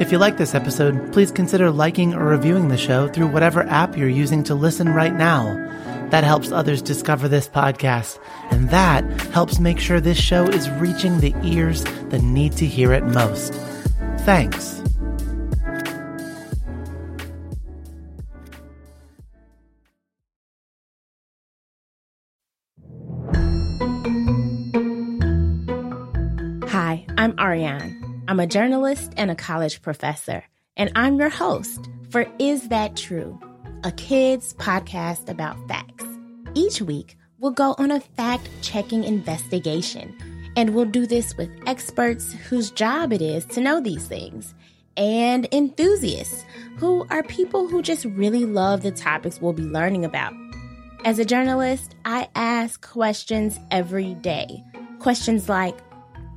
If you like this episode, please consider liking or reviewing the show through whatever app you're using to listen right now. That helps others discover this podcast, and that helps make sure this show is reaching the ears that need to hear it most. Thanks. I'm a journalist and a college professor, and I'm your host for Is That True? A kids podcast about facts. Each week, we'll go on a fact checking investigation, and we'll do this with experts whose job it is to know these things, and enthusiasts who are people who just really love the topics we'll be learning about. As a journalist, I ask questions every day. Questions like,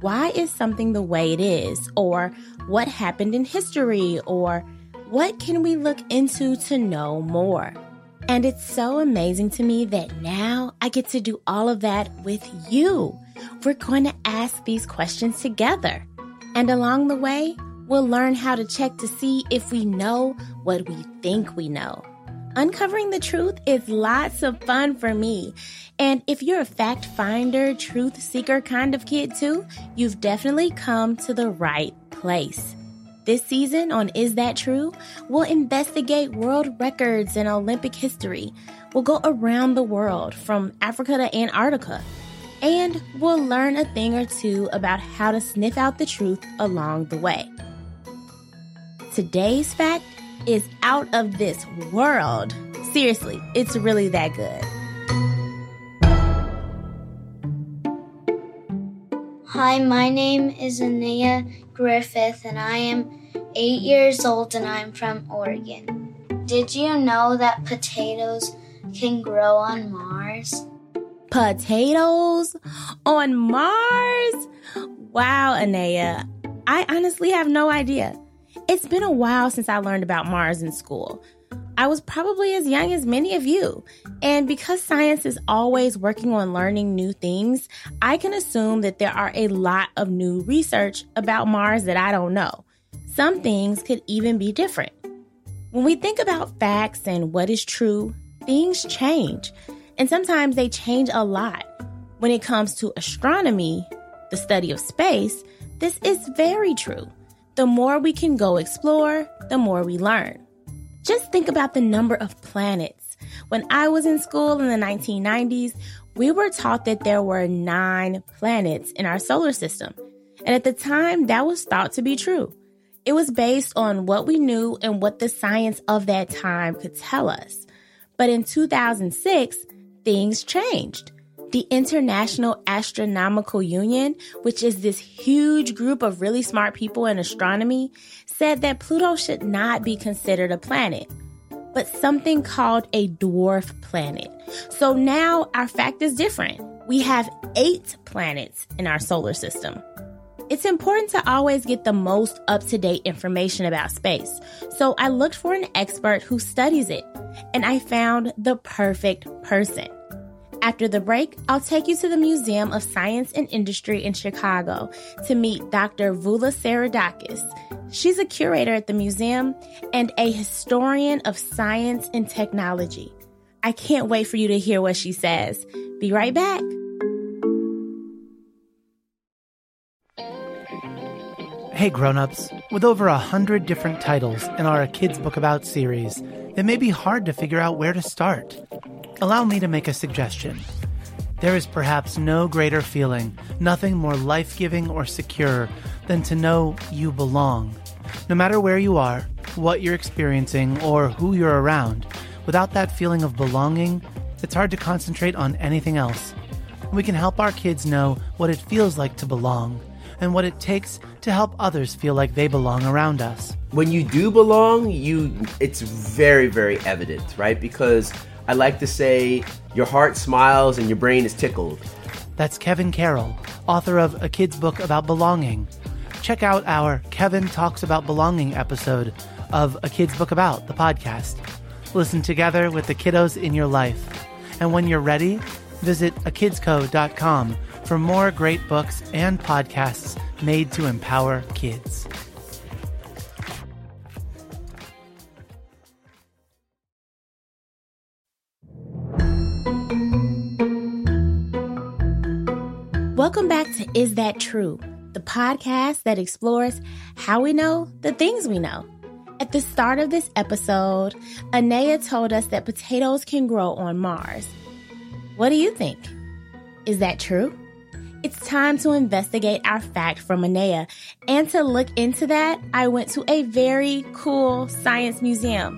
why is something the way it is? Or what happened in history? Or what can we look into to know more? And it's so amazing to me that now I get to do all of that with you. We're going to ask these questions together. And along the way, we'll learn how to check to see if we know what we think we know. Uncovering the truth is lots of fun for me. And if you're a fact finder, truth seeker kind of kid too, you've definitely come to the right place. This season on Is That True? We'll investigate world records in Olympic history. We'll go around the world from Africa to Antarctica. And we'll learn a thing or two about how to sniff out the truth along the way. Today's fact is out of this world. Seriously, it's really that good. Hi, my name is Anea Griffith, and I am eight years old, and I'm from Oregon. Did you know that potatoes can grow on Mars? Potatoes on Mars? Wow, Anea. I honestly have no idea. It's been a while since I learned about Mars in school. I was probably as young as many of you. And because science is always working on learning new things, I can assume that there are a lot of new research about Mars that I don't know. Some things could even be different. When we think about facts and what is true, things change. And sometimes they change a lot. When it comes to astronomy, the study of space, this is very true. The more we can go explore, the more we learn. Just think about the number of planets. When I was in school in the 1990s, we were taught that there were nine planets in our solar system. And at the time, that was thought to be true. It was based on what we knew and what the science of that time could tell us. But in 2006, things changed. The International Astronomical Union, which is this huge group of really smart people in astronomy, said that Pluto should not be considered a planet, but something called a dwarf planet. So now our fact is different. We have eight planets in our solar system. It's important to always get the most up to date information about space. So I looked for an expert who studies it, and I found the perfect person. After the break, I'll take you to the Museum of Science and Industry in Chicago to meet Dr. Voula Saridakis. She's a curator at the museum and a historian of science and technology. I can't wait for you to hear what she says. Be right back. Hey grown-ups, with over a hundred different titles in our Kids Book About series, it may be hard to figure out where to start. Allow me to make a suggestion. There is perhaps no greater feeling, nothing more life giving or secure than to know you belong. No matter where you are, what you're experiencing, or who you're around, without that feeling of belonging, it's hard to concentrate on anything else. We can help our kids know what it feels like to belong and what it takes to help others feel like they belong around us. When you do belong, you it's very very evident, right? Because I like to say your heart smiles and your brain is tickled. That's Kevin Carroll, author of A Kid's Book About Belonging. Check out our Kevin Talks About Belonging episode of A Kid's Book About, the podcast. Listen together with the kiddos in your life. And when you're ready, visit akidsco.com for more great books and podcasts made to empower kids. Welcome back to Is That True? The podcast that explores how we know the things we know. At the start of this episode, Anea told us that potatoes can grow on Mars. What do you think? Is that true? It's time to investigate our fact from Anea. And to look into that, I went to a very cool science museum.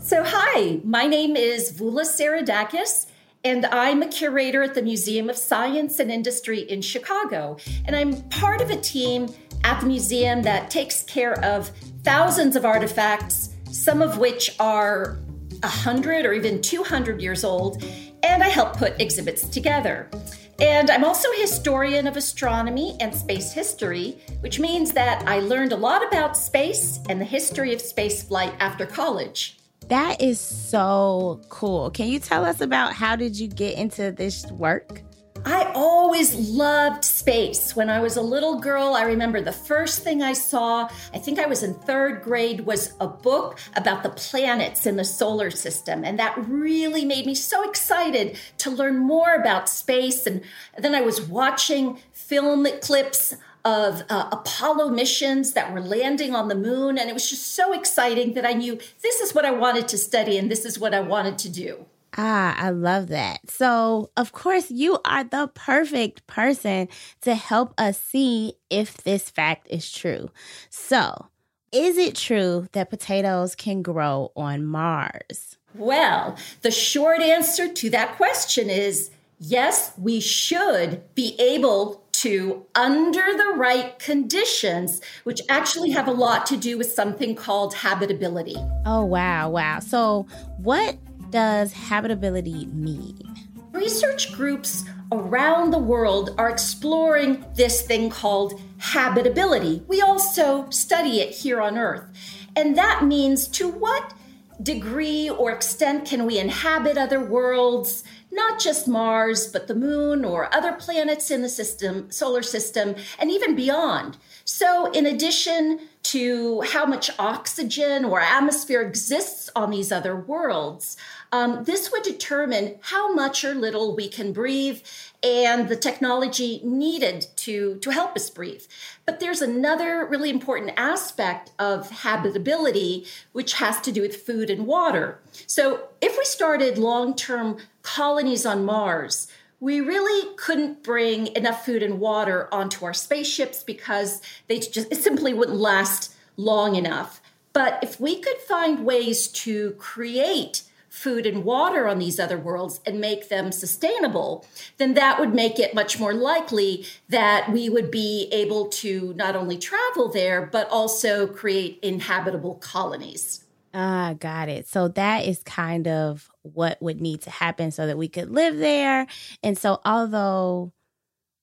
So, hi, my name is Voula Saridakis, and I'm a curator at the Museum of Science and Industry in Chicago. And I'm part of a team at the museum that takes care of thousands of artifacts, some of which are 100 or even 200 years old, and I help put exhibits together. And I'm also a historian of astronomy and space history, which means that I learned a lot about space and the history of space flight after college. That is so cool. Can you tell us about how did you get into this work? I always loved space. When I was a little girl, I remember the first thing I saw, I think I was in third grade, was a book about the planets in the solar system. And that really made me so excited to learn more about space. And then I was watching film clips of uh, Apollo missions that were landing on the moon. And it was just so exciting that I knew this is what I wanted to study and this is what I wanted to do. Ah, I love that. So, of course, you are the perfect person to help us see if this fact is true. So, is it true that potatoes can grow on Mars? Well, the short answer to that question is yes, we should be able to, under the right conditions, which actually have a lot to do with something called habitability. Oh, wow, wow. So, what does habitability mean? Research groups around the world are exploring this thing called habitability. We also study it here on Earth. And that means to what degree or extent can we inhabit other worlds, not just Mars, but the moon or other planets in the system, solar system, and even beyond. So, in addition to how much oxygen or atmosphere exists on these other worlds, um, this would determine how much or little we can breathe and the technology needed to, to help us breathe. But there's another really important aspect of habitability, which has to do with food and water. So, if we started long term colonies on Mars, we really couldn't bring enough food and water onto our spaceships because they just simply wouldn't last long enough. But if we could find ways to create food and water on these other worlds and make them sustainable, then that would make it much more likely that we would be able to not only travel there, but also create inhabitable colonies. Ah, got it. So that is kind of what would need to happen so that we could live there. And so, although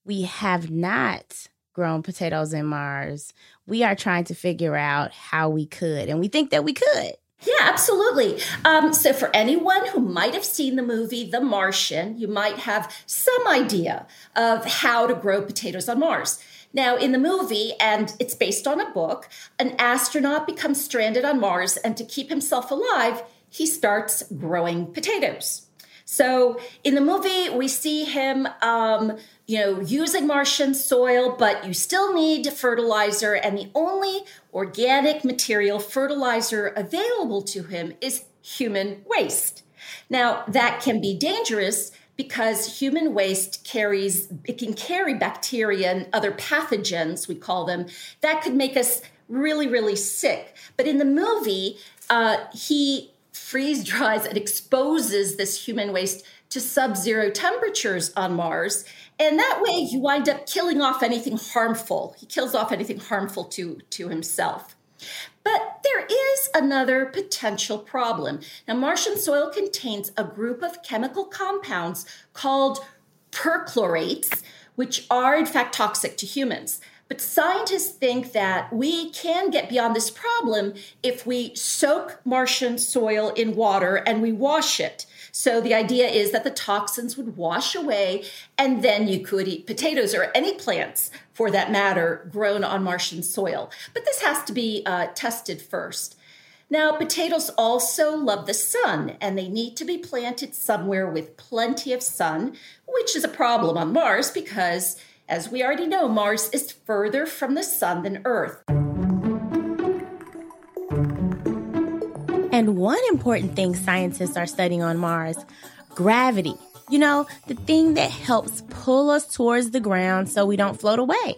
we have not grown potatoes in Mars, we are trying to figure out how we could. And we think that we could. Yeah, absolutely. Um, so, for anyone who might have seen the movie The Martian, you might have some idea of how to grow potatoes on Mars. Now, in the movie, and it's based on a book, an astronaut becomes stranded on Mars, and to keep himself alive, he starts growing potatoes. So in the movie, we see him, um, you know, using Martian soil, but you still need fertilizer, and the only organic material fertilizer available to him is human waste. Now, that can be dangerous because human waste carries it can carry bacteria and other pathogens we call them that could make us really really sick. But in the movie uh, he freeze dries and exposes this human waste to sub-zero temperatures on mars and that way you wind up killing off anything harmful. He kills off anything harmful to to himself. But another potential problem. Now, Martian soil contains a group of chemical compounds called perchlorates, which are in fact toxic to humans. But scientists think that we can get beyond this problem if we soak Martian soil in water and we wash it. So the idea is that the toxins would wash away and then you could eat potatoes or any plants for that matter grown on Martian soil. But this has to be uh, tested first. Now, potatoes also love the sun and they need to be planted somewhere with plenty of sun, which is a problem on Mars because, as we already know, Mars is further from the sun than Earth. And one important thing scientists are studying on Mars gravity. You know, the thing that helps pull us towards the ground so we don't float away.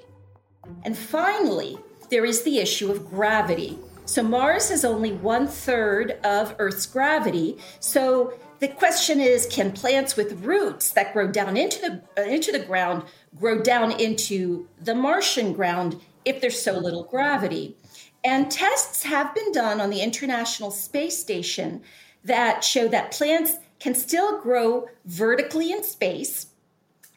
And finally, there is the issue of gravity. So Mars has only one third of Earth's gravity. So the question is can plants with roots that grow down into the, uh, into the ground grow down into the Martian ground if there's so little gravity? And tests have been done on the International Space Station that show that plants can still grow vertically in space.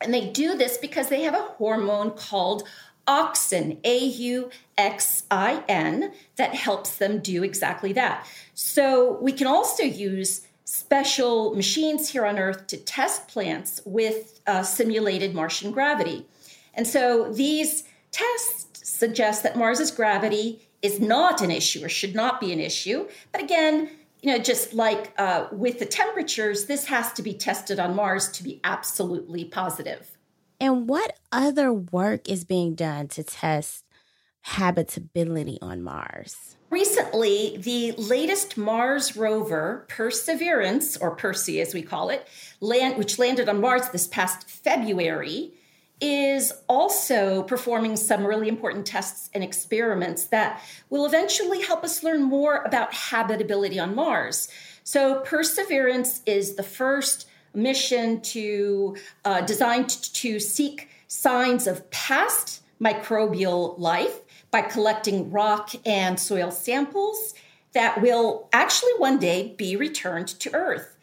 And they do this because they have a hormone called auxin, A U X I N, that helps them do exactly that. So we can also use special machines here on Earth to test plants with uh, simulated Martian gravity. And so these tests suggest that Mars's gravity is not an issue or should not be an issue. But again, you know, just like uh, with the temperatures, this has to be tested on Mars to be absolutely positive. And what other work is being done to test habitability on Mars? Recently, the latest Mars rover, Perseverance, or Percy as we call it, land, which landed on Mars this past February, is also performing some really important tests and experiments that will eventually help us learn more about habitability on Mars. So, Perseverance is the first mission to uh, designed to seek signs of past microbial life by collecting rock and soil samples that will actually one day be returned to Earth.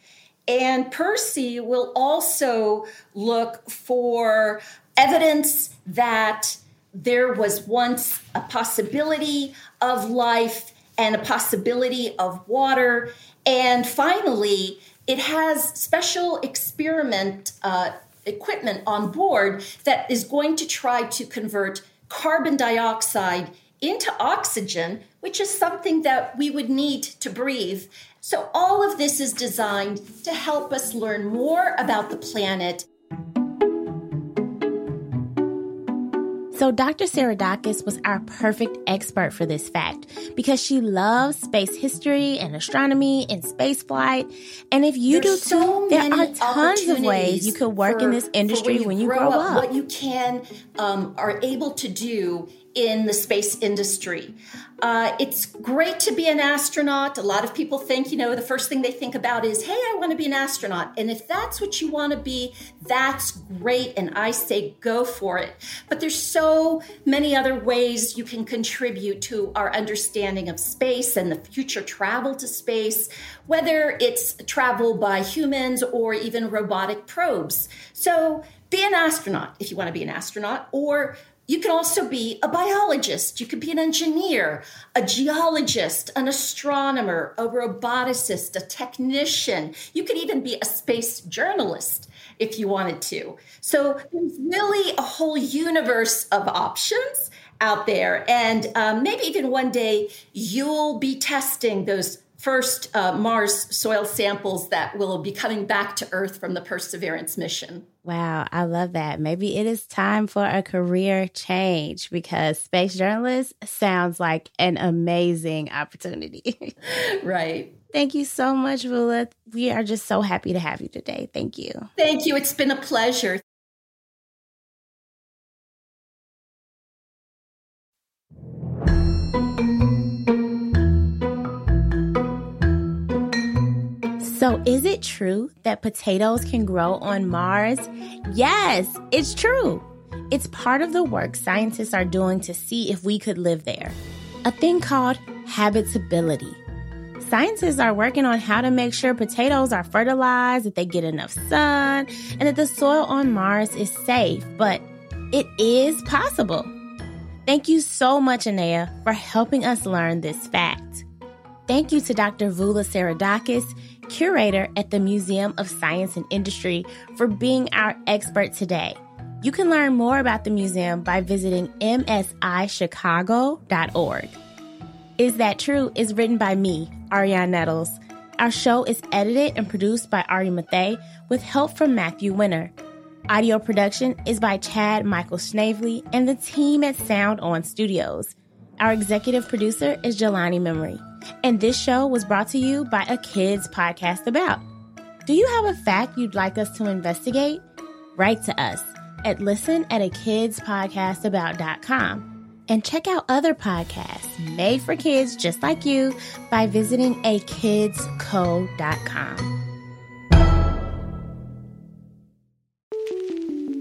And Percy will also look for evidence that there was once a possibility of life and a possibility of water. And finally, it has special experiment uh, equipment on board that is going to try to convert carbon dioxide into oxygen, which is something that we would need to breathe. So, all of this is designed to help us learn more about the planet So, Dr. Saridakis was our perfect expert for this fact because she loves space history and astronomy and space flight. And if you There's do so too, there are tons of ways you could work for- in this industry when you grow, up. What you can um, are able to do in the space industry. Uh, it's great to be an astronaut. A lot of people think, you know, the first thing they think about is, hey, I want to be an astronaut. And if that's what you want to be, that's great. And I say go for it. But there's so many other ways you can contribute to our understanding of space and the future travel to space, whether it's travel by humans or even robotic probes. So be an astronaut if you want to be an astronaut, or you can also be a biologist. You could be an engineer, a geologist, an astronomer, a roboticist, a technician. You could even be a space journalist if you wanted to. So there's really a whole universe of options out there. And um, maybe even one day you'll be testing those first uh, Mars soil samples that will be coming back to Earth from the Perseverance mission. Wow, I love that. Maybe it is time for a career change because space journalist sounds like an amazing opportunity. Right. Thank you so much, Voula. We are just so happy to have you today. Thank you. Thank you. It's been a pleasure. Is it true that potatoes can grow on Mars? Yes, it's true. It's part of the work scientists are doing to see if we could live there. A thing called habitability. Scientists are working on how to make sure potatoes are fertilized, that they get enough sun, and that the soil on Mars is safe, but it is possible. Thank you so much, Anea, for helping us learn this fact. Thank you to Dr. Voula Saridakis, curator at the Museum of Science and Industry, for being our expert today. You can learn more about the museum by visiting msichicago.org. Is That True is written by me, Ariane Nettles. Our show is edited and produced by Ari Mathay with help from Matthew Winter. Audio production is by Chad Michael Snavely and the team at Sound On Studios. Our executive producer is Jelani Memory. And this show was brought to you by a kids podcast about. Do you have a fact you'd like us to investigate? Write to us at listen at a kidspodcastabout.com and check out other podcasts made for kids just like you by visiting a kids akidsco.com.